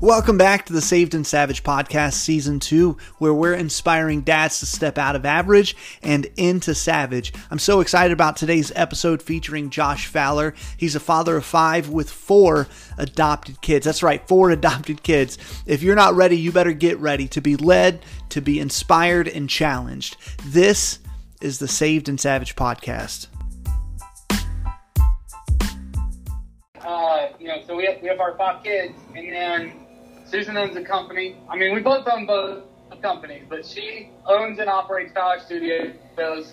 Welcome back to the Saved and Savage podcast, season two, where we're inspiring dads to step out of average and into savage. I'm so excited about today's episode featuring Josh Fowler. He's a father of five with four adopted kids. That's right, four adopted kids. If you're not ready, you better get ready to be led, to be inspired, and challenged. This is the Saved and Savage podcast. Uh, you know, so we have, we have our five kids, and then Susan owns a company. I mean, we both own both companies, but she owns and operates Fowler Studios.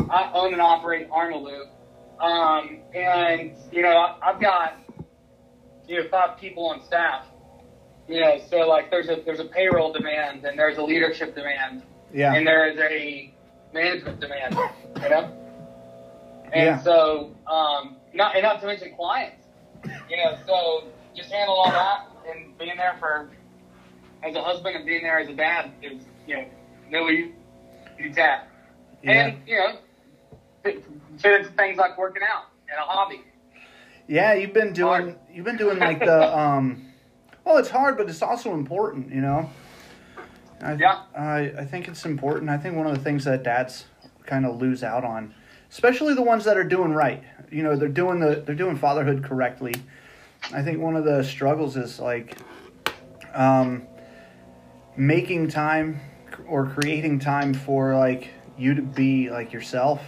I own and operate Armaloo. Um, and, you know, I, I've got, you know, five people on staff. You know, so like there's a there's a payroll demand and there's a leadership demand. Yeah. And there is a management demand, you know? And Yeah. so, um, not, and not to mention clients, you know, so just handle all that and being there for, as a husband and being there as a dad is, you know, no you tap. And, you know, fit fit into things like working out and a hobby. Yeah, you've been doing Hard. you've been doing like the um well it's hard but it's also important, you know. I, Yeah. I I think it's important. I think one of the things that dads kind of lose out on, especially the ones that are doing right. You know, they're doing the they're doing fatherhood correctly. I think one of the struggles is like um making time or creating time for like you to be like yourself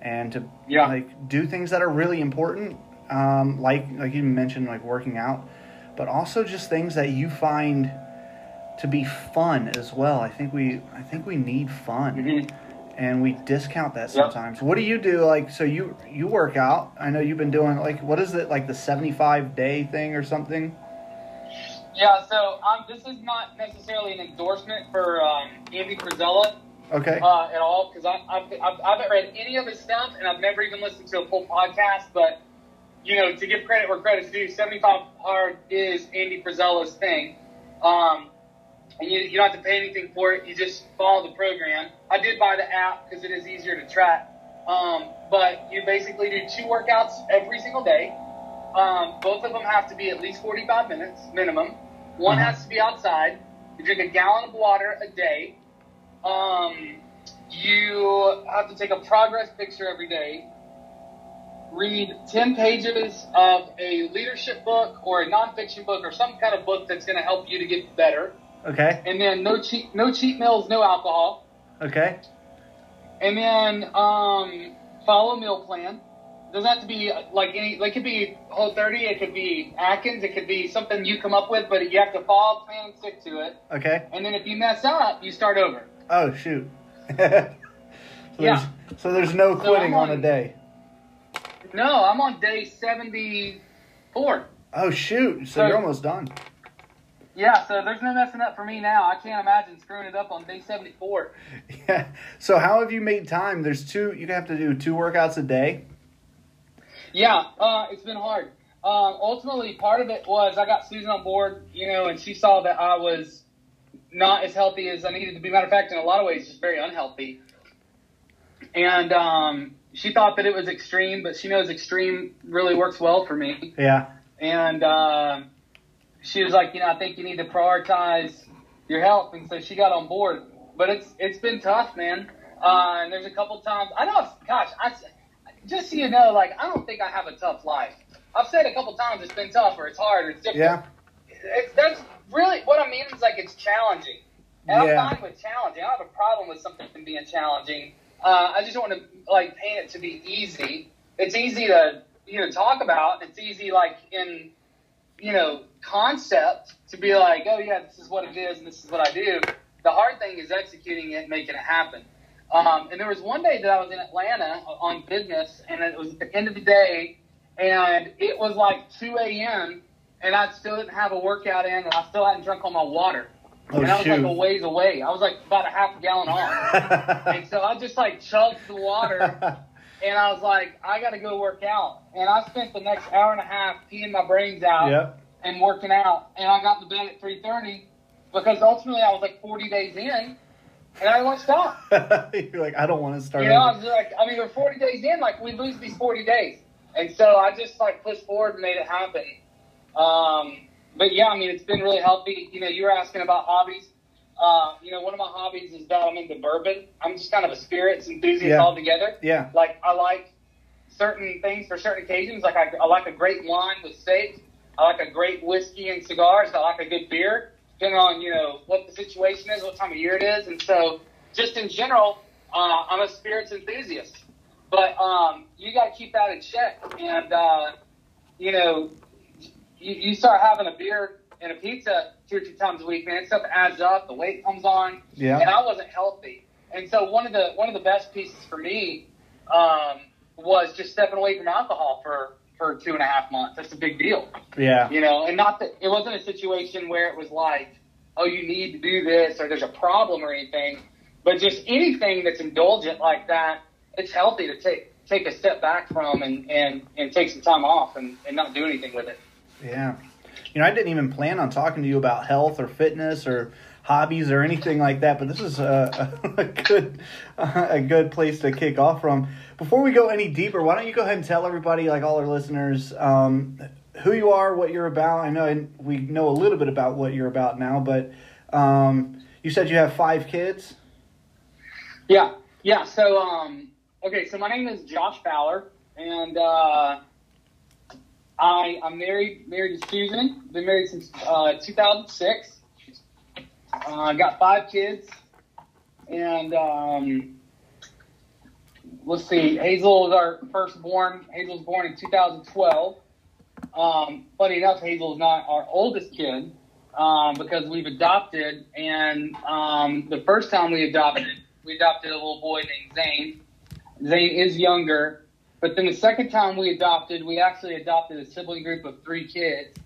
and to Yeah. like do things that are really important um, like like you mentioned like working out but also just things that you find to be fun as well i think we i think we need fun Mhm. and we discount that Yep. sometimes what do you do like so you you work out i know you've been doing like what is it like the 75 day thing or something Yeah, so um, this is not necessarily an endorsement for um, Andy Frisella okay uh, at all because I've, I've, I haven't read any of his stuff and I've never even listened to a full podcast. But you know, to give credit where credit's due, 75 hard is Andy Frisella's thing. Um, and you, you don't have to pay anything for it. You just follow the program. I did buy the app because it is easier to track. Um, but you basically do two workouts every single day. Um, both of them have to be at least 45 minutes minimum. One Mhm. has to be outside. You drink a gallon of water a day. Um, you have to take a progress picture every day. Read 10 pages of a leadership book or a nonfiction book or some kind of book that's going to help you to get better. okay And then no cheat, no cheat meals, no alcohol. okay And then um, follow a meal plan. Doesn't have to be like any. Like it could be Whole 30. It could be Atkins. It could be something you come up with, but you have to follow plan and stick to it. okay And then if you mess up, you start over. oh shoot so, Yeah. there's, so there's no quitting I'm on a day No, I'm on day 74. oh shoot so So- you're almost done Yeah, so there's no messing up for me now. I can't imagine screwing it up on day 74. Yeah. So how have you made time? There's two. You have to do two workouts a day. Yeah, uh, it's been hard. Um, ultimately, part of it was I got Susan on board, you know, and she saw that I was not as healthy as I needed to be. Matter of fact, in a lot of ways, just very unhealthy. And um, she thought that it was extreme, but she knows extreme really works well for me. Yeah. And um she was like, you know, I think you need to prioritize your health, and so she got on board. But it's it's been tough, man. Uh, and there's a couple times I know, gosh, I just so you know, like I don't think I have a tough life. I've said a couple times it's been tough, or it's hard, or it's difficult. Yeah. It's, that's really what I mean. Is like it's challenging, and Yeah. I'm fine with challenging. I don't have a problem with something being challenging. Uh, I just want to like paint it to be easy. It's easy to you know talk about. It's easy like in you know concept to be like, oh yeah, this is what it is, and this is what I do. The hard thing is executing it and making it happen. Um, and there was one day that I was in Atlanta on business, and it was at the end of the day, and it was like 2 a.m. and I still didn't have a workout in, and I still hadn't drunk all my water. Oh and I was like a ways away. I was like about a half a gallon off. and so I just like chugged the water, and I was like, I got to go work out. And I spent the next hour and a half peeing my brains out yep. and working out. And I got to bed at 3:30 because ultimately I was like 40 days in, and I want to stop. You're like, I don't want to start. You know, I over. was like, I mean, we're 40 days in, like we lose these 40 days, and so I just like pushed forward and made it happen. Um, but yeah, I mean, it's been really healthy. You know, you were asking about hobbies. Uh, you know, one of my hobbies is that I'm into bourbon. I'm just kind of a spirits enthusiast Yeah. altogether. Yeah. Like I like certain things for certain occasions. Like I, I like a great wine with steak. I like a great whiskey and cigars. I like a good beer, depending on you know what the situation is, what time of year it is, and so just in general, uh, I'm a spirits enthusiast. But um, you got to keep that in check, and uh, you know, you, you start having a beer and a pizza two or three times a week, man. Stuff adds up. The weight comes on, Yeah. and I wasn't healthy. And so one of the one of the best pieces for me um, was just stepping away from alcohol for for two and a half months. That's a big deal, Yeah. you know. And not that it wasn't a situation where it was like, oh, you need to do this or there's a problem or anything, but just anything that's indulgent like that, it's healthy to take take a step back from and and and take some time off and, and not do anything with it. Yeah. You know, I didn't even plan on talking to you about health or fitness or hobbies or anything like that, but this is a, a good a good place to kick off from. Before we go any deeper, why don't you go ahead and tell everybody, like all our listeners, um, who you are, what you're about. I know we know a little bit about what you're about now, but um, you said you have five kids. Yeah, yeah. So, um, okay. So my name is Josh Fowler, and uh, I I'm married married to Susan. Been married since uh, 2006. Uh, got five kids, and um, let's see. Hazel is our firstborn. Hazel was born in 2012. Um, funny enough, Hazel is not our oldest kid um, because we've adopted, and um, the first time we adopted, we adopted a little boy named Zane. Zane is younger, but then the second time we adopted, we actually adopted a sibling group of three kids,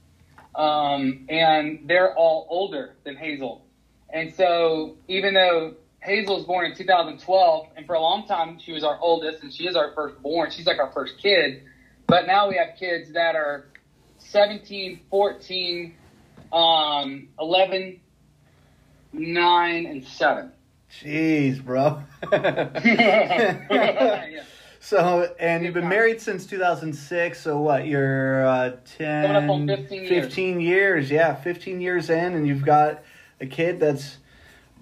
um, and they're all older than Hazel. And so, even though Hazel was born in 2012, and for a long time she was our oldest, and she is our firstborn, she's like our first kid. But now we have kids that are 17, 14, um, 11, 9, and 7. Jeez, bro. yeah. So, and you've been married since 2006. So, what? You're uh, 10, Coming up on 15 years. 15 years. Yeah, 15 years in, and you've got a kid that's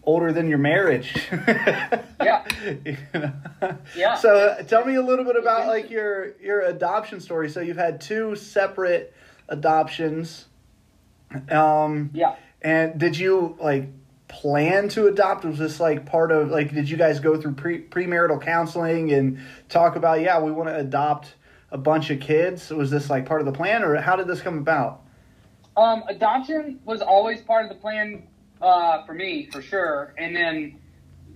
older than your marriage. Yeah. You know? Yeah. So, uh, tell me a little bit about like your your adoption story. So, you've had two separate adoptions. Um, Yeah. and did you like plan to adopt? Was this like part of like did you guys go through pre premarital counseling and talk about yeah we want to adopt a bunch of kids? Was this like part of the plan or how did this come about? Um, adoption was always part of the plan uh, for me, for sure. And then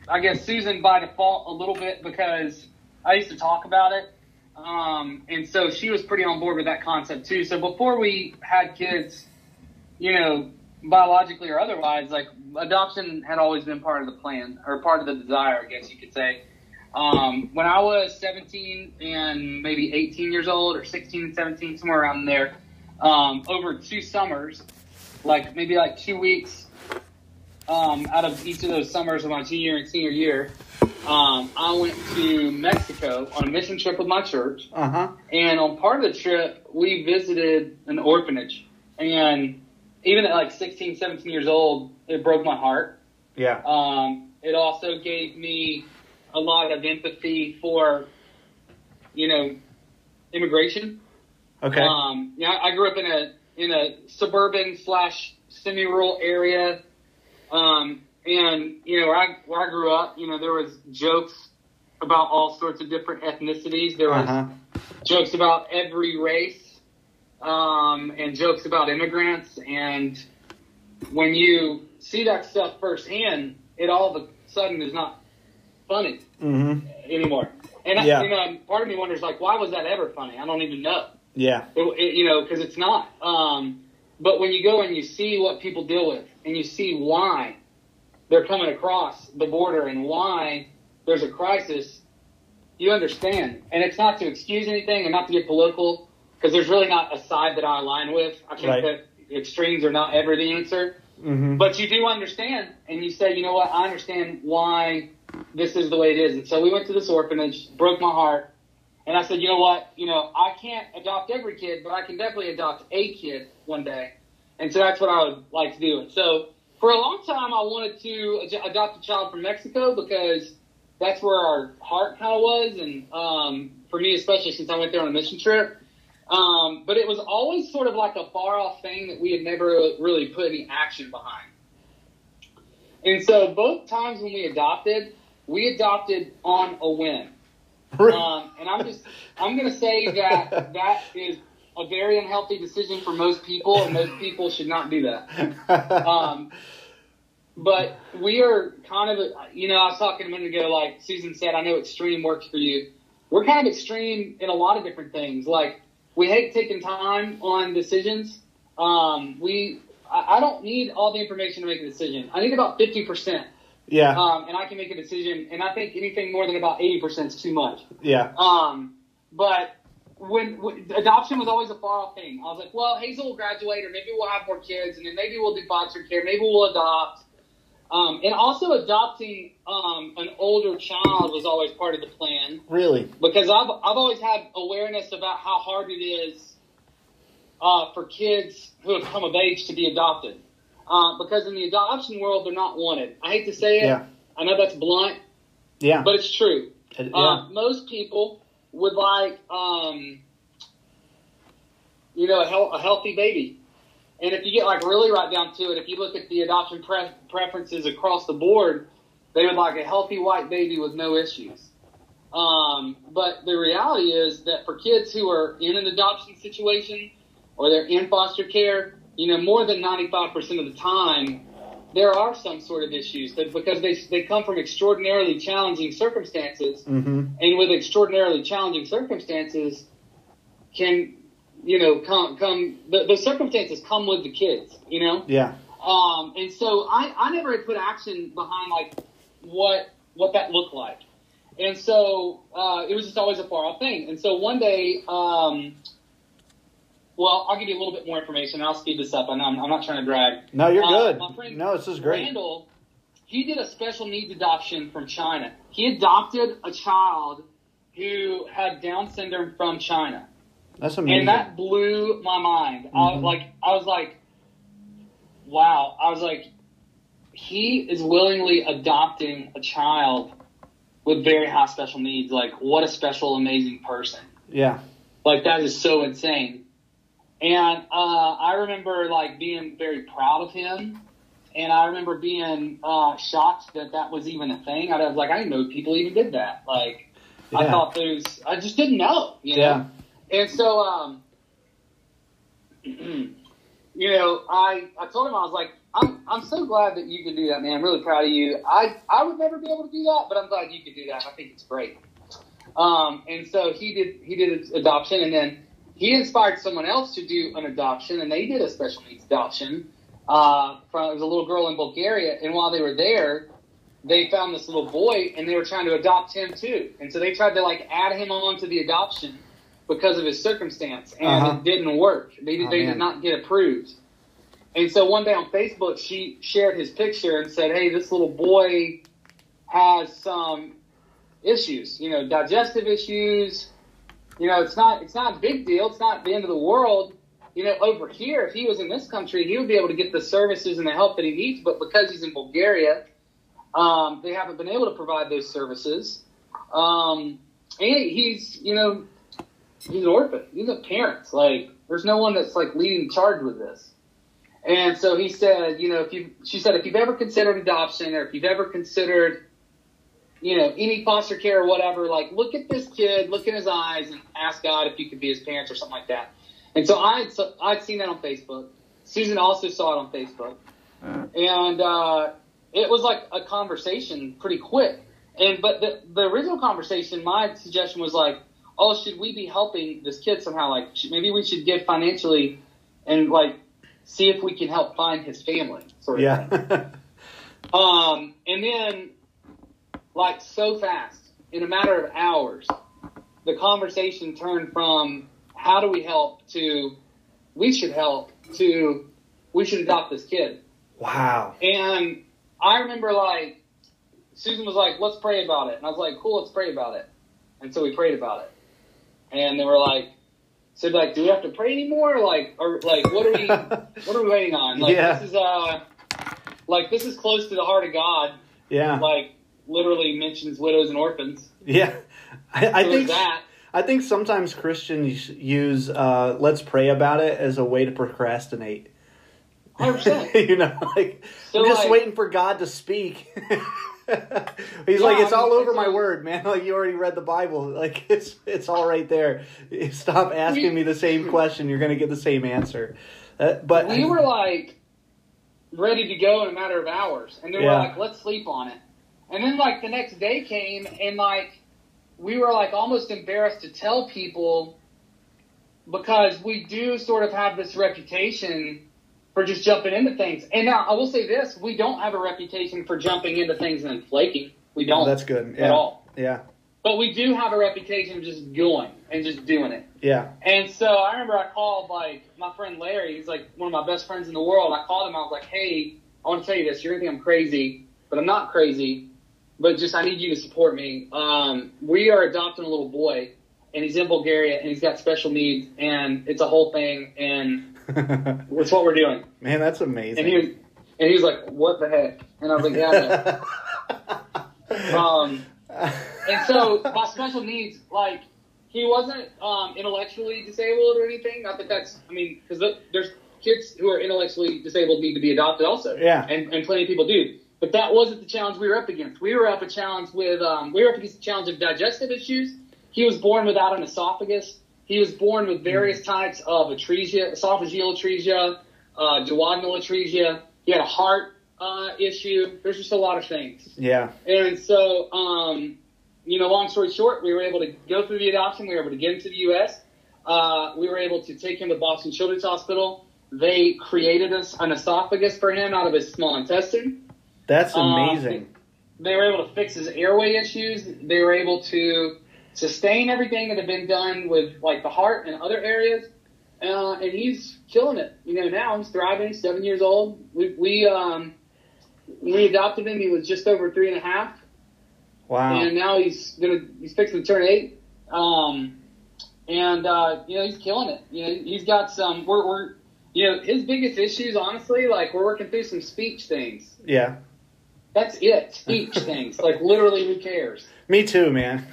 I guess Susan by default a little bit because I used to talk about it. Um, and so she was pretty on board with that concept too. So before we had kids, you know, biologically or otherwise, like adoption had always been part of the plan or part of the desire, I guess you could say. Um, when I was 17 and maybe 18 years old or 16 and 17, somewhere around there, um, over two summers, like maybe like two weeks um, out of each of those summers of my junior and senior year, um, I went to Mexico on a mission trip with my church. Uh huh. And on part of the trip, we visited an orphanage. And even at like 16, 17 years old, it broke my heart. Yeah. Um, it also gave me a lot of empathy for, you know, immigration. Okay. Um, yeah, I grew up in a in a suburban slash semi rural area, um, and you know where I where I grew up, you know there was jokes about all sorts of different ethnicities. There was Uh huh. jokes about every race, um, and jokes about immigrants. And when you see that stuff firsthand, it all of a sudden is not funny Mm-hmm. anymore. And Yeah. I, you know, part of me wonders like, why was that ever funny? I don't even know. Yeah. It, it- you know, because it's not. Um, but when you go and you see what people deal with, and you see why they're coming across the border and why there's a crisis, you understand. And it's not to excuse anything and not to get political, because there's really not a side that I align with. I think Right. that extremes are not ever the answer. Mm-hmm. But you do understand, and you say, you know what, I understand why this is the way it is. And so we went to this orphanage, broke my heart, and I said, you know what, you know, I can't adopt every kid, but I can definitely adopt a kid one day. And so that's what I would like to do. And so for a long time, I wanted to adopt a child from Mexico because that's where our heart kind of was, and um, for me especially since I went there on a mission trip. Um, but it was always sort of like a far off thing that we had never really put any action behind. And so both times when we adopted, we adopted on a whim. Um, and I'm just, I'm going to say that that is a very unhealthy decision for most people, and most people should not do that. Um, but we are kind of, you know, I was talking a minute ago, like Susan said, I know extreme works for you. We're kind of extreme in a lot of different things. Like, we hate taking time on decisions. Um, we, I, I don't need all the information to make a decision. I need about 50%. Yeah. Um, and I can make a decision. And I think anything more than about 80% is too much. Yeah. Um, but when, when adoption was always a far off thing, I was like, well, Hazel will graduate, or maybe we'll have more kids, and then maybe we'll do foster care, maybe we'll adopt. Um, and also adopting um, an older child was always part of the plan Really? because I've I've always had awareness about how hard it is uh, for kids who have come of age to be adopted. Uh, because in the adoption world, they're not wanted. I hate to say it. Yeah. I know that's blunt, Yeah. but it's true. It- Uh, yeah. most people would like, um, you know, a, hel- a healthy baby. And if you get like really right down to it, if you look at the adoption pre- preferences across the board, they would like a healthy white baby with no issues. Um, but the reality is that for kids who are in an adoption situation or they're in foster care, you know, more than 95% of the time, there are some sort of issues that because they, they come from extraordinarily challenging circumstances Mm-hmm. and with extraordinarily challenging circumstances can you know come come the, the circumstances come with the kids you know Yeah. um and so i i never had put action behind like what what that looked like and so uh it was just always a far off thing and so one day um well i'll give you a little bit more information and i'll speed this up and i'm, I'm not trying to drag No, you're Uh, good. my friend No, this is great. Randall, he did a special needs adoption from China. He adopted a child who had Down syndrome from China, That's amazing. and that blew my mind. I Mhm. was like, I was like, wow. I was like, he is willingly adopting a child with very high special needs. Like, what a special, amazing person. yeah. Like that is so insane. And uh, I remember like being very proud of him, and I remember being uh, shocked that that was even a thing. I was like, I didn't know people even did that. Like, I Yeah. thought those, I just didn't know. You know? Yeah. And so, um, you know, I I told him I was like, I'm I'm so glad that you could do that, man. I'm really proud of you. I I would never be able to do that, but I'm glad you could do that. I think it's great. Um, and so he did he did his adoption, and then he inspired someone else to do an adoption, and they did a special needs adoption. Uh, from it was a little girl in Bulgaria, and while they were there, they found this little boy, and they were trying to adopt him too. And so they tried to like add him on to the adoption because of his circumstance, and Uh-huh. it didn't work. They, Oh, they man. did not get approved. And so one day on Facebook, she shared his picture and said, "Hey, this little boy has some issues. You know, digestive issues. You know, it's not it's not a big deal. It's not the end of the world. You know, over here, if he was in this country, he would be able to get the services and the help that he needs. But because he's in Bulgaria, um, they haven't been able to provide those services. Um, and he's, you know, he's an orphan. He's a parent. Like, there's no one that's like leading charge with this. And so he said, you know, if you, she said, if you've ever considered adoption or if you've ever considered, you know, any foster care or whatever, like, look at this kid, look in his eyes, and ask God if you could be his parents or something like that. And so I had, so I'd seen that on Facebook. Susan also saw it on Facebook, and uh, it was like a conversation pretty quick. And but the the original conversation, my suggestion was like, oh, should we be helping this kid somehow? Like, maybe we should give financially, and like see if we can help find his family, sort of. Yeah. Um, and then, like so fast, in a matter of hours, the conversation turned from how do we help to we should help to we should adopt this kid. wow. And I remember like Susan was like, let's pray about it. And I was like, cool, let's pray about it. And so we prayed about it. And they were like, So like, do we have to pray anymore? Like, or like, what are we, what are we waiting on? Like, Yeah. this is uh, like this is close to the heart of God. Yeah. Like, literally mentions widows and orphans. Yeah. I, I So think that. I think sometimes Christians use uh, "let's pray about it" as a way to procrastinate. 100%. you know, like So, I'm just like- waiting for God to speak. He's Yeah, like, it's I all over it's my like- word, man. Like you already read the Bible. Like it's it's all right there. Stop asking me the same question. You're gonna get the same answer. Uh, but we were like ready to go in a matter of hours, and then Yeah. we're like, let's sleep on it. And then like the next day came, and like we were like almost embarrassed to tell people because we do sort of have this reputation for just jumping into things. And now I will say this: we don't have a reputation for jumping into things and flaking. We Oh, don't that's good. at Yeah. all. Yeah. But we do have a reputation of just going and just doing it. Yeah. And so I remember I called like my friend Larry. He's like one of my best friends in the world. I called him. I was like, "Hey, I want to tell you this. You're gonna think I'm crazy, but I'm not crazy. But just I need you to support me. Um, we are adopting a little boy, and he's in Bulgaria, and he's got special needs, and it's a whole thing, and it's what we're doing." Man, that's amazing. And he was, and he was like, "What the heck?" And I was like, "Yeah." man." um, and so by special needs, like he wasn't um, intellectually disabled or anything. Not that that's, I mean, because there's kids who are intellectually disabled need to be adopted also. Yeah. And, and plenty of people do. But that wasn't the challenge we were up against. We were up a challenge with, um, we were up against the challenge of digestive issues. He was born without an esophagus. He was born with various types of atresia, esophageal atresia, uh, duodenal atresia. He had a heart uh, issue. There's just a lot of things. yeah. And so, um, you know, long story short, we were able to go through the adoption. We were able to get him to the U.S. Uh, we were able to take him to Boston Children's Hospital. They created us an esophagus for him out of his small intestine. That's Um, amazing. They were able to fix his airway issues. They were able to sustain everything that had been done with like the heart and other areas. Uh, and he's killing it. You know, now he's thriving. Seven years old. We we um, we adopted him. He was just over three and a half wow. and now he's gonna he's fixing to turn eight. Um, and uh, you know he's killing it. You know he's got some. We're, we're you know his biggest issues, honestly, like we're working through some speech things. yeah. That's it, speech things. Like literally, who cares? Me too, man.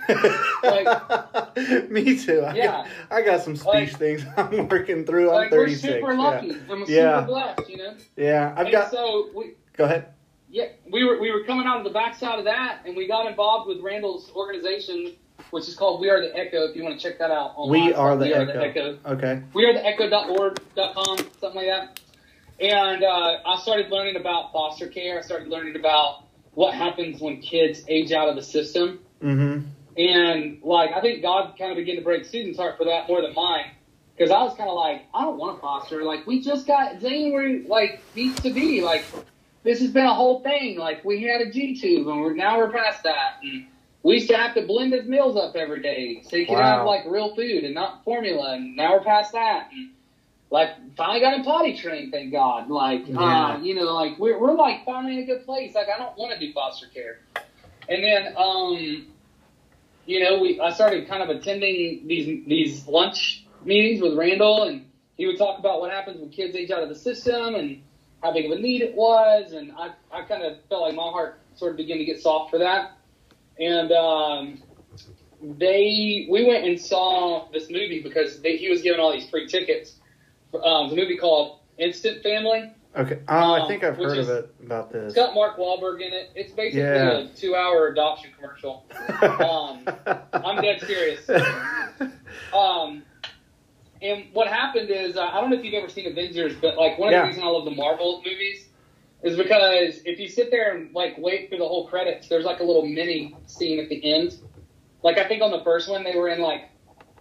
Like- Me too. I Yeah. got, I got some speech Like- things I'm working through. I'm Like we're 36. super yeah. lucky and we're Yeah. super blessed. You know. Yeah, I've and got. so we. Go ahead. Yeah, we were we were coming out of the backside of that, and we got involved with Randall's organization, which is called We Are the Echo. If you want to check that out online, We are the We echo. Are the Echo. Okay. we are the echo.org.com, something like that. And uh, I started learning about foster care. I started learning about what happens when kids age out of the system. Mm-hmm. And like, I think God kind of began to break Susan's heart for that more than mine. Because I was kind of like, I don't want to foster. Like, we just got Zane where like needs to be. Like, this has been a whole thing. Like, we had a G tube, and we're now we're past that. And we used to have to blend his meals up every day so he could Wow. have like real food and not formula. And now we're past that. And, like, finally got him potty trained, thank God. Like, Yeah. uh, you know, like we're we're like finally in a good place. Like, I don't want to do foster care. And then, um, you know, we I started kind of attending these these lunch meetings with Randall, and he would talk about what happens when kids age out of the system and how big of a need it was, and I I kind of felt like my heart sort of began to get soft for that, and um, they we went and saw this movie because they, he was giving all these free tickets. Um, the movie called Instant Family. Okay. Oh, I Um, think I've heard is- of it about this. It's got Mark Wahlberg in it. It's basically Yeah. a two-hour adoption commercial. um, I'm dead serious. Um, and what happened is, uh, I don't know if you've ever seen Avengers, but like one of Yeah. the reasons I love the Marvel movies is because if you sit there and like wait for the whole credits, there's like a little mini scene at the end. Like I think on the first one they were in like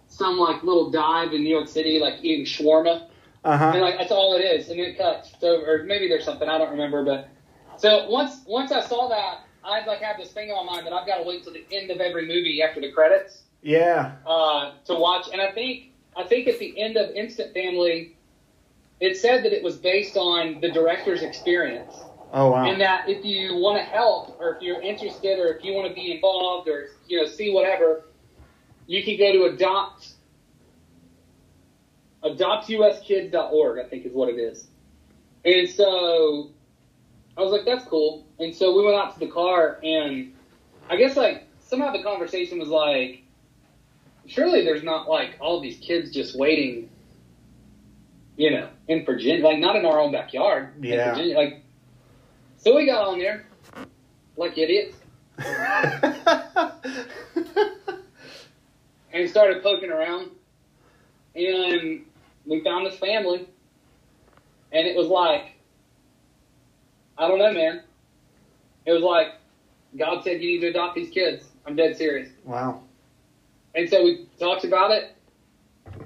some like little dive in New York City, like eating shawarma. Uh And like that's all it is, and it cuts. So, or maybe there's something I don't remember, but so once once I saw that, I like have this thing on my mind that I've got to wait till the end of every movie after the credits Yeah. uh, to watch. And I think I think at the end of Instant Family, it said that it was based on the director's experience, Oh wow. and that if you want to help, or if you're interested, or if you want to be involved, or you know see whatever, you can go to adopt adoptuskids.org, I think is what it is. And so I was like, that's cool. And so we went out to the car, and I guess like somehow the conversation was like, surely there's not like all these kids just waiting, you know, in Virginia, like not in our own backyard. in Yeah. Virginia. Like, so we got on there like idiots and started poking around, and we found this family, and it was like, I don't know, man. It was like God said you need to adopt these kids. I'm dead serious. wow. And so we talked about it,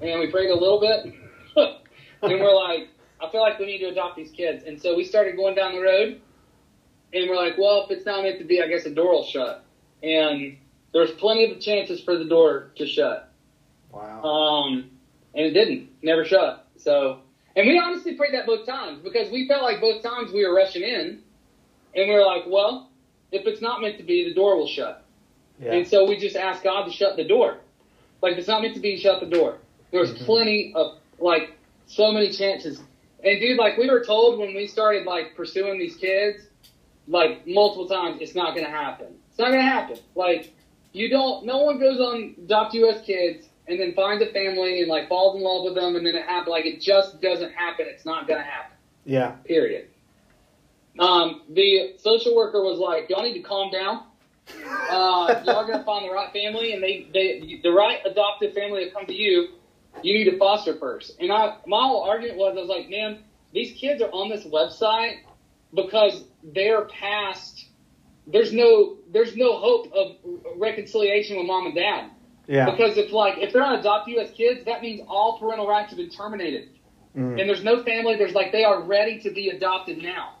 and we prayed a little bit, and we're like, I feel like we need to adopt these kids. And so we started going down the road, and we're like, well, if it's not meant to be, I guess the door will shut. And there's plenty of chances for the door to shut. Wow. Um, and it didn't, never shut. So, and we honestly prayed that both times because we felt like both times we were rushing in, and we were like, well, if it's not meant to be, the door will shut. Yeah. And so we just asked God to shut the door. Like, if it's not meant to be, shut the door. There was Mhm. plenty of, like, so many chances. And dude, like, we were told when we started, like, pursuing these kids, like, multiple times, it's not going to happen. It's not going to happen. Like, you don't, no one goes on Adopt US Kids and then finds a family and, like, falls in love with them and then it happens. Like, it just doesn't happen. It's not going to happen yeah. period. Um, the social worker was like, "Y'all need to calm down. Uh, y'all are gonna find the right family, and they, they, the right adoptive family that come to you, you need to foster first. And I, my whole argument was, I was like, man, these kids are on this website because they're past. There's no, there's no hope of reconciliation with mom and dad. Yeah. Because if like if they're on adopt U.S. kids, that means all parental rights have been terminated Mm. and there's no family. There's like they are ready to be adopted now.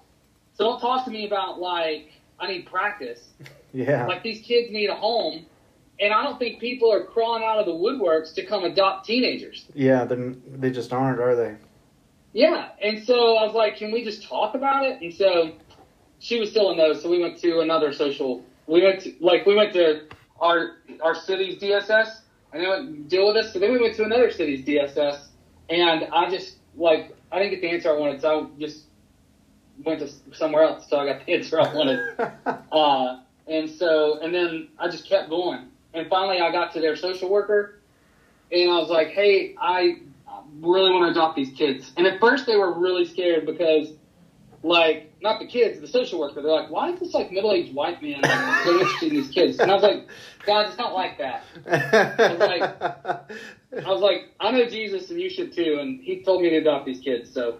So don't talk to me about like I need practice. Yeah. Like these kids need a home, and I don't think people are crawling out of the woodworks to come adopt teenagers. yeah. Then they just aren't, are they? Yeah, and so I was like, can we just talk about it? And so she was still a no. So we went to another social. We went to like we went to our our city's DSS, and they went deal with us. So then we went to another city's DSS, and I just like I didn't get the answer I wanted, so I just went to somewhere else. So I got the answer I wanted. Uh, and so, and then I just kept going. And finally, I got to their social worker, and I was like, "Hey, I really want to adopt these kids." And at first, they were really scared because, like, not the kids, the social worker. They're like, "Why is this like middle-aged white man like, so interested in these kids?" And I was like, "God, it's not like that." I was like, "I know Jesus, and you should too." And he told me to adopt these kids, so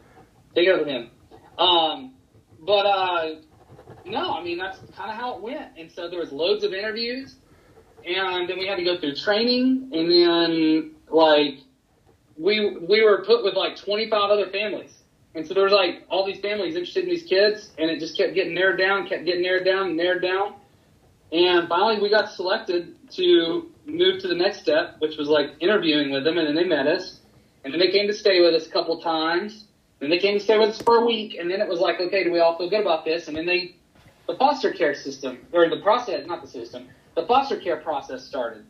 take it up with him. Um, but uh, no, I mean that's kind of how it went. And so there was loads of interviews, and then we had to go through training, and then like we we were put with like 25 other families, and so there was like all these families interested in these kids, and it just kept getting narrowed down, kept getting narrowed down, narrowed down, and finally we got selected to move to the next step, which was like interviewing with them, and then they met us, and then they came to stay with us a couple times. Then they came to stay with us for a week, and then it was like, okay, do we all feel good about this? And then they, the foster care system, or the process, not the system, the foster care process started.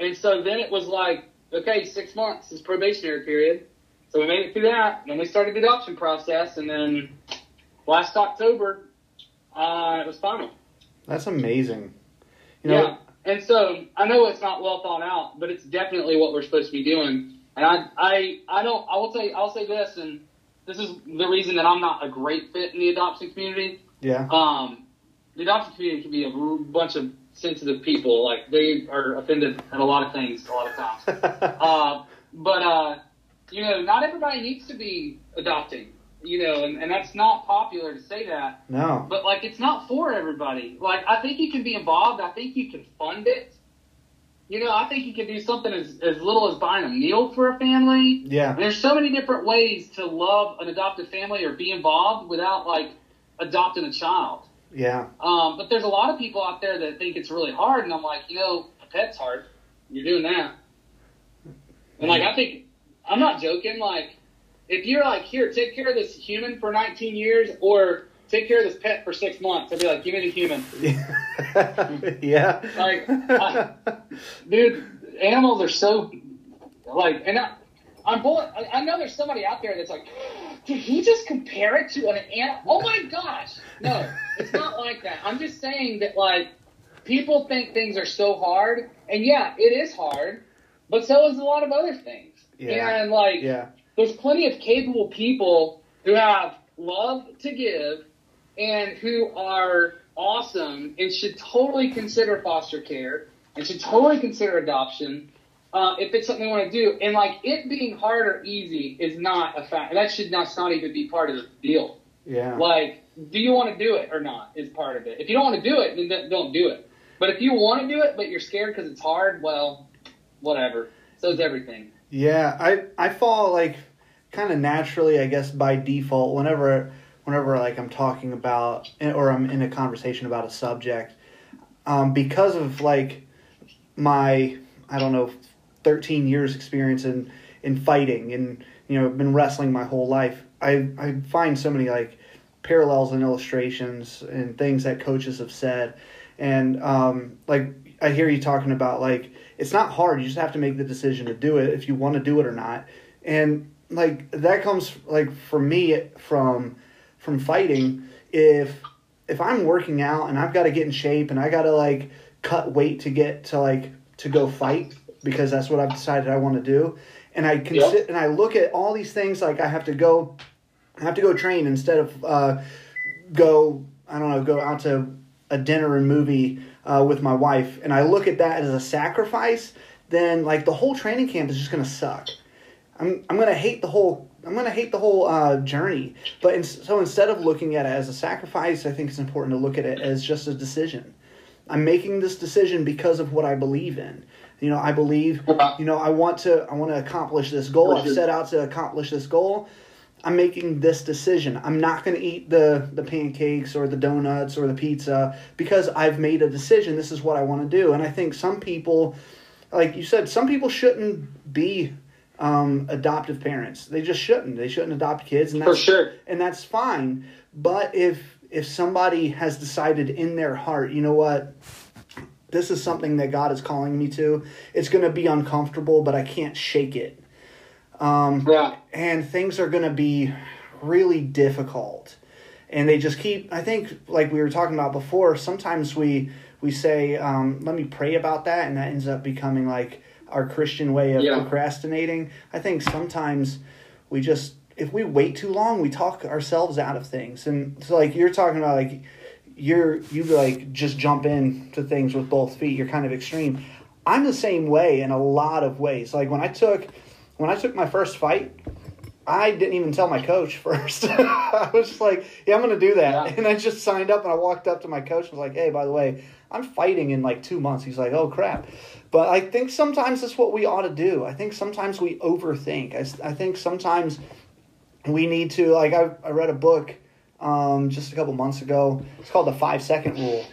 And so then it was like, okay, six months is probationary period. So we made it through that, and then we started the adoption process, and then last October, uh, it was final. That's amazing. You know, yeah. And so I know it's not well thought out, but it's definitely what we're supposed to be doing. And I, I, I don't. I will say. I'll say this, and this is the reason that I'm not a great fit in the adoption community. yeah. Um, the adoption community can be a r- bunch of sensitive people. Like they are offended at a lot of things a lot of times. Uh, but uh, you know, not everybody needs to be adopting. You know, and, and that's not popular to say that. no. But like, it's not for everybody. Like, I think you can be involved. I think you can fund it. You know, I think you can do something as, as little as buying a meal for a family. Yeah. And there's so many different ways to love an adopted family or be involved without like adopting a child. Yeah. Um, but there's a lot of people out there that think it's really hard, and I'm like, you know, a pet's hard. You're doing that. And like, I think I'm not joking. Like, if you're like, here, take care of this human for 19 years, or take care of this pet for six months, I'd be like, give me the human, yeah. Like, I- dude. Animals are so like, and I, I'm pulling. I know there's somebody out there that's like, did he just compare it to an animal? Oh my gosh! No, it's not like that. I'm just saying that like people think things are so hard, and yeah, it is hard, but so is a lot of other things. Yeah. And like, Yeah. there's plenty of capable people who have love to give and who are awesome and should totally consider foster care and should totally consider adoption uh, if it's something they want to do. And like it being hard or easy is not a fact. That should not, not even be part of the deal. Yeah. Like, do you want to do it or not is part of it. If you don't want to do it, then don't- don't it. But if you want to do it, but you're scared because it's hard, well, whatever. So is everything. Yeah, I I fall like kind of naturally, I guess by default whenever whenever like I'm talking about or I'm in a conversation about a subject um, because of like my I don't know 13 years experience in in fighting and you know been wrestling my whole life. I I find so many like parallels and illustrations and things that coaches have said and um, like I hear you talking about like it's not hard. You just have to make the decision to do it if you want to do it or not. And like that comes like for me from from fighting. If if I'm working out and I've got to get in shape and I got to like cut weight to get to like to go fight because that's what I've decided I want to do. And I can Yep. sit and I look at all these things like I have to go I have to go train instead of uh, go I don't know go out to a dinner and movie uh, with my wife, and I look at that as a sacrifice, then like the whole training camp is just gonna suck. I'm I'm gonna hate the whole I'm gonna hate the whole uh, journey. But in, so instead of looking at it as a sacrifice, I think it's important to look at it as just a decision. I'm making this decision because of what I believe in. You know, I believe. You know, I want to I want to accomplish this goal. I've set out to accomplish this goal. I'm making this decision. I'm not going to eat the the pancakes or the donuts or the pizza because I've made a decision. This is what I want to do. And I think some people, like you said, some people shouldn't be um, adoptive parents. They just shouldn't. They shouldn't adopt kids, and For sure. and that's fine. But if if somebody has decided in their heart, you know what, this is something that God is calling me to. It's going to be uncomfortable, but I can't shake it. Um, Yeah. and things are going to be really difficult. And they just keep i think like we were talking about before sometimes we we say um, let me pray about that and that ends up becoming like our christian way of Yeah. procrastinating. I think sometimes we just if we wait too long we talk ourselves out of things. And so like you're talking about like you're you like just jump in to things with both feet. You're kind of extreme. I'm the same way in a lot of ways. Like when i took when i took my first fight I didn't even tell my coach first. I was just like, yeah, I'm going to do that. Yeah. And I just signed up and I walked up to my coach and was like, hey, by the way, I'm fighting in like two months. He's like, oh, crap. But I think sometimes that's what we ought to do. I think sometimes we overthink. I, I think sometimes we need to, like, I, I read a book um, just a couple months ago. It's called The Five Second Rule.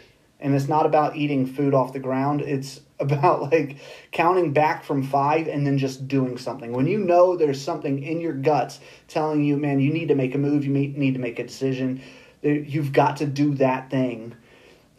And it's not about eating food off the ground. It's about like counting back from five and then just doing something. When you know there's something in your guts telling you, man, you need to make a move, you need to make a decision, eh, you've got to do that thing.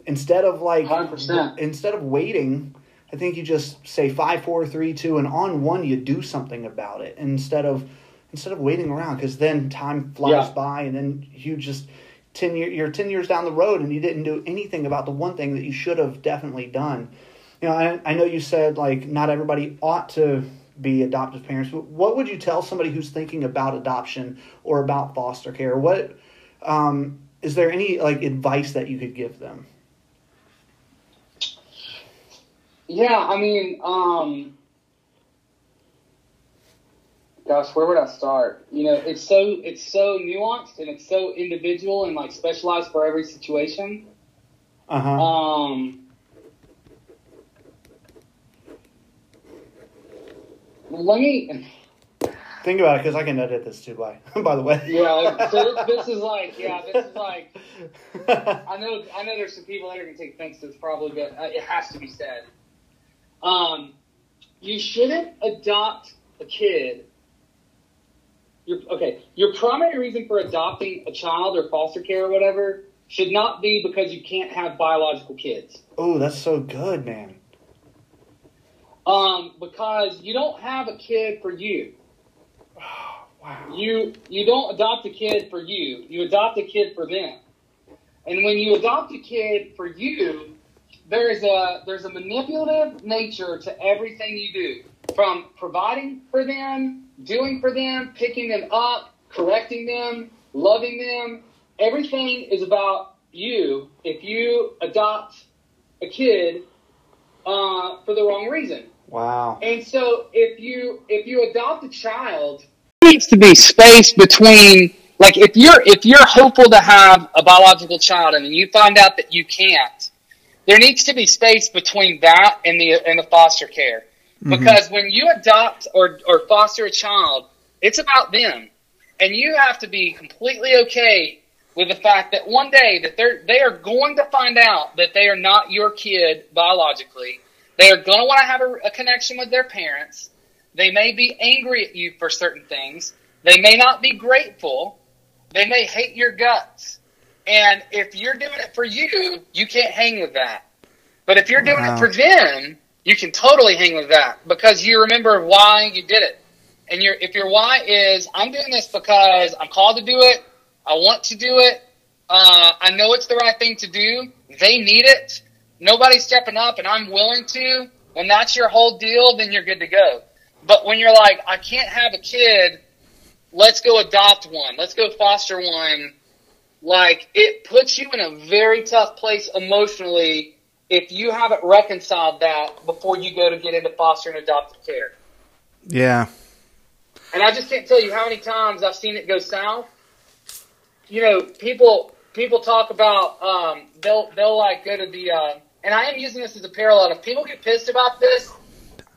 Instead of like, 100%. instead of waiting, I think you just say five, four, three, two, and on one you do something about it instead of instead of waiting around because then time flies Yeah. by and then you just ten year you're ten years down the road and you didn't do anything about the one thing that you should have definitely done. You know, I, I know you said like not everybody ought to be adoptive parents, but what would you tell somebody who's thinking about adoption or about foster care? What um, is there any like advice that you could give them? Yeah, I mean, um, gosh, where would I start? You know, it's so it's so nuanced and it's so individual and like specialized for every situation. Uh huh. Um, let me. Think about it because I can edit this too. By by the way. Yeah, so this, this is like, yeah, this is like. I know, I know. There's some people that are gonna take offense to this, probably, but uh, it has to be said. Um, you shouldn't adopt a kid. Your, okay, your primary reason for adopting a child or foster care or whatever should not be because you can't have biological kids. oh, that's so good, man. Um, because you don't have a kid for you. You you don't adopt a kid for you. You adopt a kid for them. And when you adopt a kid for you, there's a there's a manipulative nature to everything you do. From providing for them, doing for them, picking them up, correcting them, loving them. Everything is about you if you adopt a kid uh, for the wrong reason. Wow. And so if you if you adopt a child, there needs to be space between like if you're if you're hopeful to have a biological child and you find out that you can't, there needs to be space between that and the and the foster care. Because mm-hmm. when you adopt or, or foster a child, it's about them. And you have to be completely okay with the fact that one day that they're they are going to find out that they are not your kid biologically. They are going to want to have a, a connection with their parents. They may be angry at you for certain things. They may not be grateful. They may hate your guts. And if you're doing it for you, you can't hang with that. But if you're doing wow. it for them, you can totally hang with that because you remember why you did it. And your if your why is I'm doing this because I'm called to do it, I want to do it, uh, I know it's the right thing to do. They need it. Nobody's stepping up, and I'm willing to. When that's your whole deal, then you're good to go. But when you're like, I can't have a kid, let's go adopt one, let's go foster one. Like it puts you in a very tough place emotionally if you haven't reconciled that before you go to get into foster and adoptive care. Yeah. And I just can't tell you how many times I've seen it go south. You know, people people talk about um, they'll they'll like go to the uh, and I am using this as a parallel. If people get pissed about this,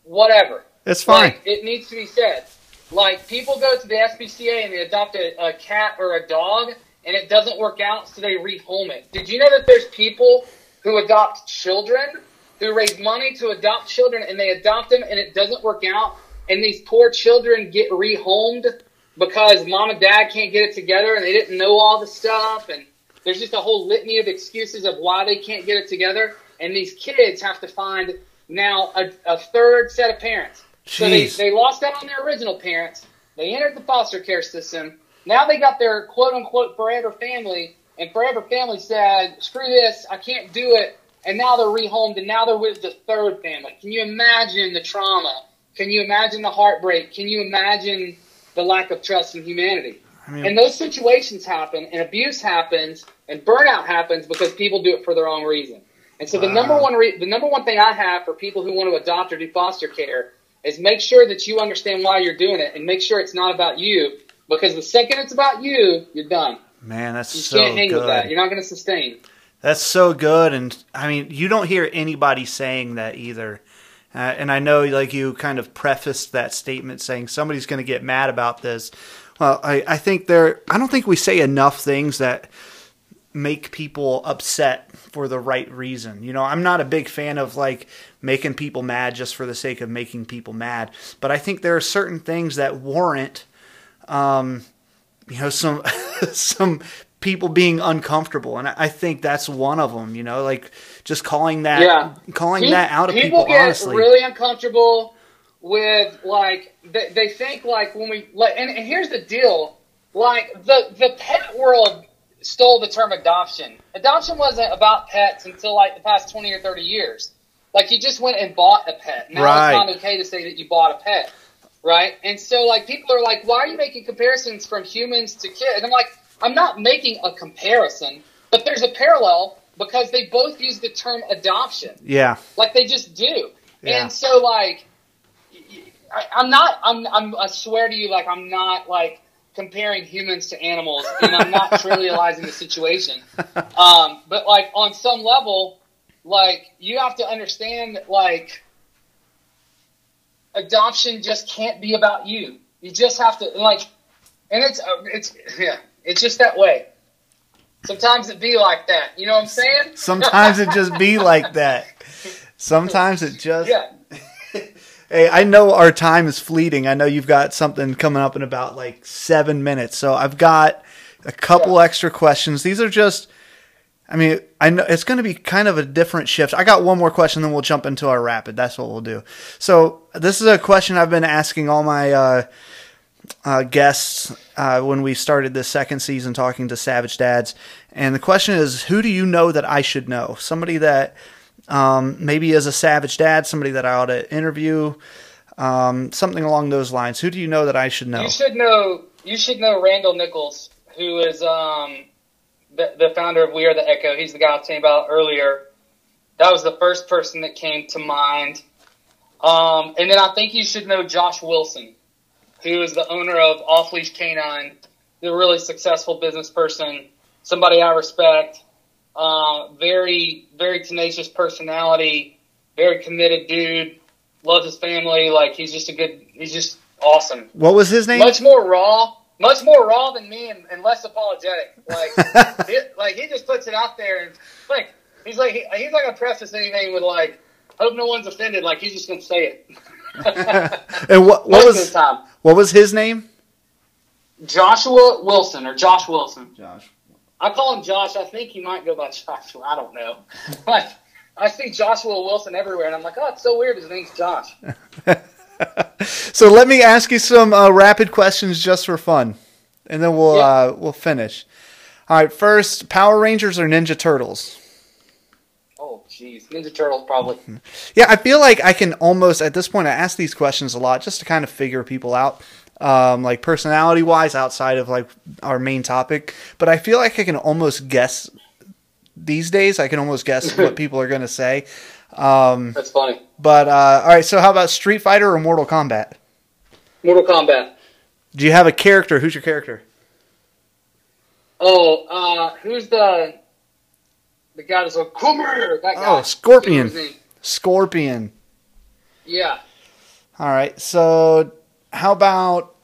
whatever. It's fine. Like, it needs to be said. Like people go to the SPCA and they adopt a, a cat or a dog, and it doesn't work out, so they rehome it. Did you know that there's people who adopt children, who raise money to adopt children, and they adopt them, and it doesn't work out, and these poor children get rehomed because mom and dad can't get it together, and they didn't know all the stuff, and there's just a whole litany of excuses of why they can't get it together, and these kids have to find now a, a third set of parents. Jeez. So they, they lost out on their original parents. They entered the foster care system. Now they got their quote unquote forever family, and Forever Family said, screw this, I can't do it. And now they're rehomed and now they're with the third family. Can you imagine the trauma? Can you imagine the heartbreak? Can you imagine the lack of trust in humanity? I mean, and those situations happen and abuse happens and burnout happens because people do it for the wrong reason. And so the number one re- the number one thing I have for people who want to adopt or do foster care is make sure that you understand why you're doing it and make sure it's not about you because the second it's about you, you're done. Man, that's you so can't hang good. with that. You're not going to sustain. That's so good, and I mean, you don't hear anybody saying that either. Uh, and I know, like you kind of prefaced that statement saying somebody's going to get mad about this. Well, I, I think there. I don't think we say enough things that make people upset for the right reason. You know, I'm not a big fan of like making people mad just for the sake of making people mad, but I think there are certain things that warrant um, you know some some people being uncomfortable and I think that's one of them you know like just calling that yeah. calling that out of people, people get honestly really uncomfortable with like they, they think like when we like and, and here's the deal like the the pet world stole the term adoption adoption wasn't about pets until like the past 20 or 30 years like you just went and bought a pet now right. it's not okay to say that you bought a pet right? And so like people are like, why are you making comparisons from humans to kids? And I'm like, I'm not making a comparison, but there's a parallel because they both use the term adoption. Yeah. Like they just do. Yeah. And so like, I, am not, I'm, I'm, I swear to you, like I'm not like comparing humans to animals and I'm not trivializing the situation. Um, but like on some level, like you have to understand like, adoption just can't be about you. You just have to like, and it's uh, it's yeah, it's just that way. Sometimes it be like that. You know what I'm saying? Sometimes it just be like that. Sometimes it just. Yeah. Hey, I know our time is fleeting. I know you've got something coming up in about like seven minutes, so I've got a couple yeah. extra questions. These are just I mean, I know it's going to be kind of a different shift. I got one more question, then we'll jump into our rapid. That's what we'll do. So this is a question I've been asking all my uh, uh, guests uh, when we started this second season talking to Savage Dads. And the question is, who do you know that I should know? Somebody that um, maybe as a Savage Dad, somebody that I ought to interview, um, something along those lines. Who do you know that I should know? You should know. You should know Randall Nichols, who is um, the, the founder of We Are the Echo. He's the guy I was talking about earlier. That was the first person that came to mind. Um, and then I think you should know Josh Wilson, who is the owner of Off Leash Canine, the really successful business person, somebody I respect. Uh, very, very tenacious personality, very committed dude. Loves his family. Like he's just a good. He's just awesome. What was his name? Much more raw, much more raw than me, and, and less apologetic. Like, he, like he just puts it out there, and like he's like he, he's not gonna preface anything with like, hope no one's offended. Like he's just gonna say it. and what, what was of time. what was his name? Joshua Wilson or Josh Wilson. Josh. I call him Josh. I think he might go by Joshua. I don't know. Like I see Joshua Wilson everywhere, and I'm like, oh, it's so weird. His name's Josh. So let me ask you some uh, rapid questions just for fun, and then we'll Yeah. uh, we'll finish. All right, first, Power Rangers or Ninja Turtles? Oh, jeez, Ninja Turtles probably. Yeah, I feel like I can almost at this point I ask these questions a lot just to kind of figure people out, um, like personality wise, outside of like our main topic. But I feel like I can almost guess these days. I can almost guess what people are going to say. Um, That's funny. but uh, all right, so how about Street Fighter or Mortal Kombat? Mortal Kombat. Do you have a character? Who's your character? Oh, uh, who's the the guy that's like, come here? That guy. Oh, Scorpion. What's his name? Scorpion. Yeah. All right. So, how about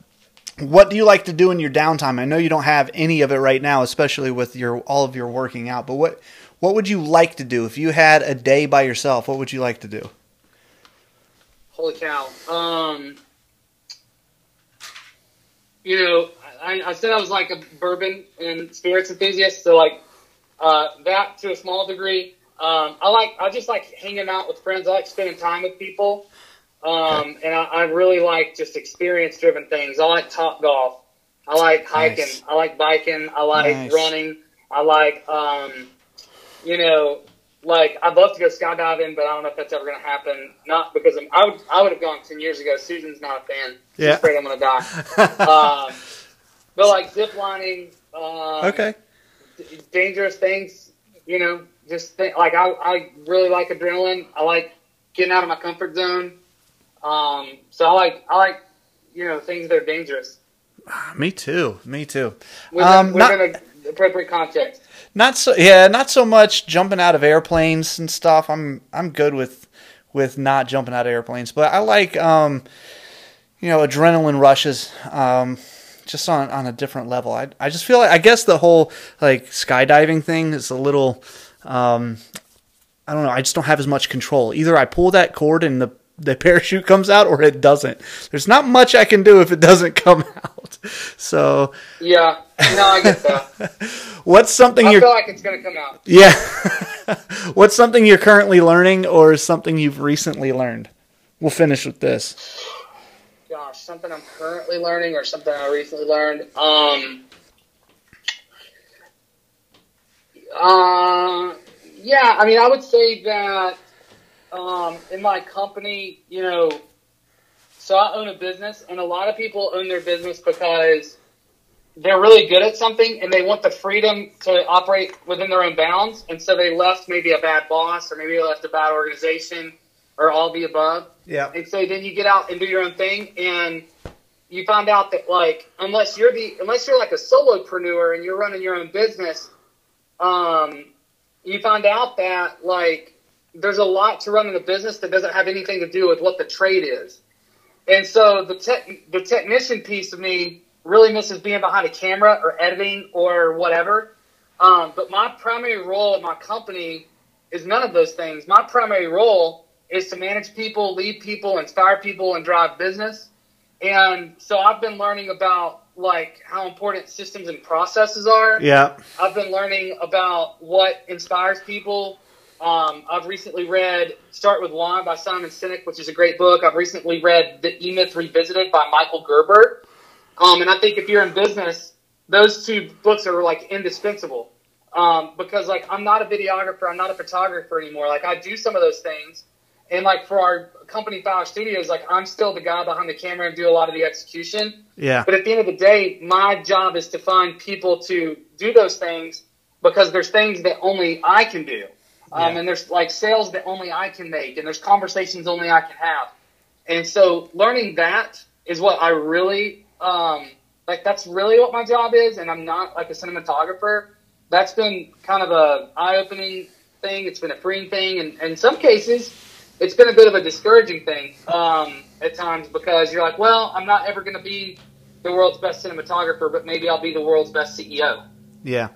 what do you like to do in your downtime? I know you don't have any of it right now, especially with your all of your working out. But what what would you like to do if you had a day by yourself? What would you like to do? Holy cow. Um, you know, I, I said I was like a bourbon and spirits enthusiast, so like uh, that to a small degree. Um, I like I just like hanging out with friends. I like spending time with people, um, and I, I really like just experience driven things. I like Topgolf. I like hiking. Nice. I like biking. I like Nice. running. I like um, you know, like I'd love to go skydiving, but I don't know if that's ever going to happen. Not because I'm, I would I would have gone ten years ago. Susan's not a fan. She's Yeah. afraid I'm going to die. um, but like zip lining, um, okay. d- dangerous things, you know, just think, like I I really like adrenaline. I like getting out of my comfort zone. Um, so I like I like you know things that are dangerous Me too. Me too. within, Um, not- within a appropriate context. Not so yeah, not so much jumping out of airplanes and stuff. I'm I'm good with with not jumping out of airplanes, but I like um you know adrenaline rushes um just on on a different level. I I just feel like I guess the whole like skydiving thing is a little um I don't know, I just don't have as much control. Either I pull that cord and the the parachute comes out or it doesn't. There's not much I can do if it doesn't come out. So, Yeah, no, I get that. what's something I you're feel like it's going to come out. Yeah. What's something you're currently learning or something you've recently learned? We'll finish with this. gosh, something I'm currently learning or something I recently learned. Um, uh, yeah, I mean, I would say that um, in my company, you know, so I own a business, and a lot of people own their business because they're really good at something and they want the freedom to operate within their own bounds, and so they left maybe a bad boss or maybe they left a bad organization or all the above. Yeah. And so then you get out and do your own thing, and you find out that like unless you're the unless you're like a solopreneur and you're running your own business, um, you find out that like there's a lot to running a business that doesn't have anything to do with what the trade is. And so the tech the technician piece of me really misses being behind a camera or editing or whatever. Um, but my primary role at my company is none of those things. My primary role is to manage people, lead people, inspire people, and drive business. And so I've been learning about like how important systems and processes are. Yeah. I've been learning about what inspires people. Um, I've recently read Start with Why by Simon Sinek, which is a great book. I've recently read The E Myth Revisited by Michael Gerber. Um, and I think if you're in business, those two books are like indispensable. Um, because like I'm not a videographer, I'm not a photographer anymore. Like I do some of those things, and like for our company Fowler Studios, like I'm still the guy behind the camera and do a lot of the execution. Yeah. But at the end of the day, my job is to find people to do those things because there's things that only I can do. Um, Yeah. and there's like sales that only I can make and there's conversations only I can have. And so learning that is what I really, um, like that's really what my job is. And I'm not like a cinematographer. That's been kind of a eye opening thing. It's been a freeing thing. And, and in some cases, it's been a bit of a discouraging thing um, at times because you're like, well, I'm not ever going to be the world's best cinematographer, but maybe I'll be the world's best CEO. Yeah.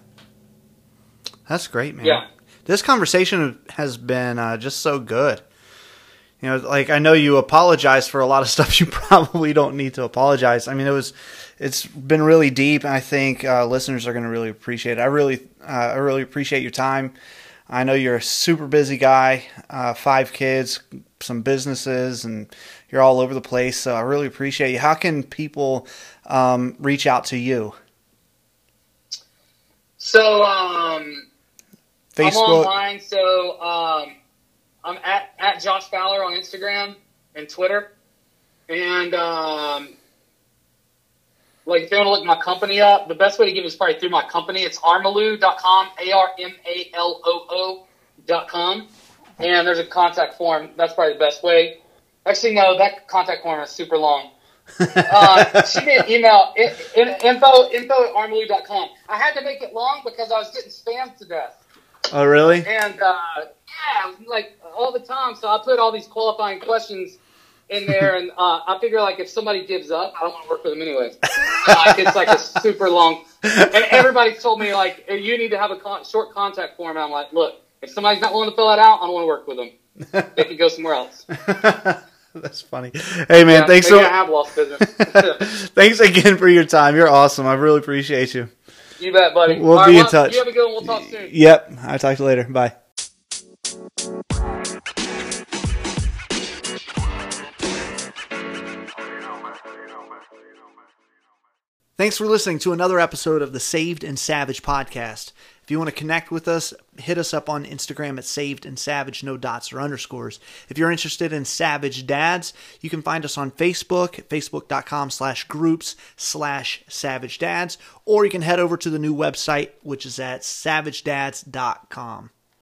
That's great, man. Yeah. This conversation has been uh, just so good. You know, like I know you apologize for a lot of stuff you probably don't need to apologize. I mean, it was, it's been really deep, and I think uh, listeners are going to really appreciate it. I really, uh, I really appreciate your time. I know you're a super busy guy, uh, five kids, some businesses, and you're all over the place. So I really appreciate you. How can people um, reach out to you? So, um, I'm online, so um, I'm at, at Josh Fowler on Instagram and Twitter. And um, like if you want to look my company up, the best way to get it is probably through my company. It's armaloo.com, A R M A L O O.com. And there's a contact form. That's probably the best way. Actually, no, that contact form is super long. uh, me an email, in, in, info, info at armaloo.com. I had to make it long because I was getting spammed to death. Oh, really? And uh, yeah, like all the time. So I put all these qualifying questions in there, and uh, I figure like if somebody gives up, I don't want to work with them anyway. like it's like a super long. And everybody's told me like you need to have a con- short contact form. And I'm like, look, if somebody's not willing to fill that out, I don't want to work with them. They can go somewhere else. That's funny. Hey man, Yeah, thanks so I have lost business. thanks again for your time. You're awesome. I really appreciate you. You bet, buddy. We'll All be in well, touch. You have a good one. We'll talk soon. Yep. I'll talk to you later. Bye. Thanks for listening to another episode of the Saved and Savage podcast. If you want to connect with us, hit us up on Instagram at Saved and Savage, no dots or underscores. If you're interested in Savage Dads, you can find us on Facebook facebook.com slash groups slash Savage Dads, or you can head over to the new website, which is at savagedads.com.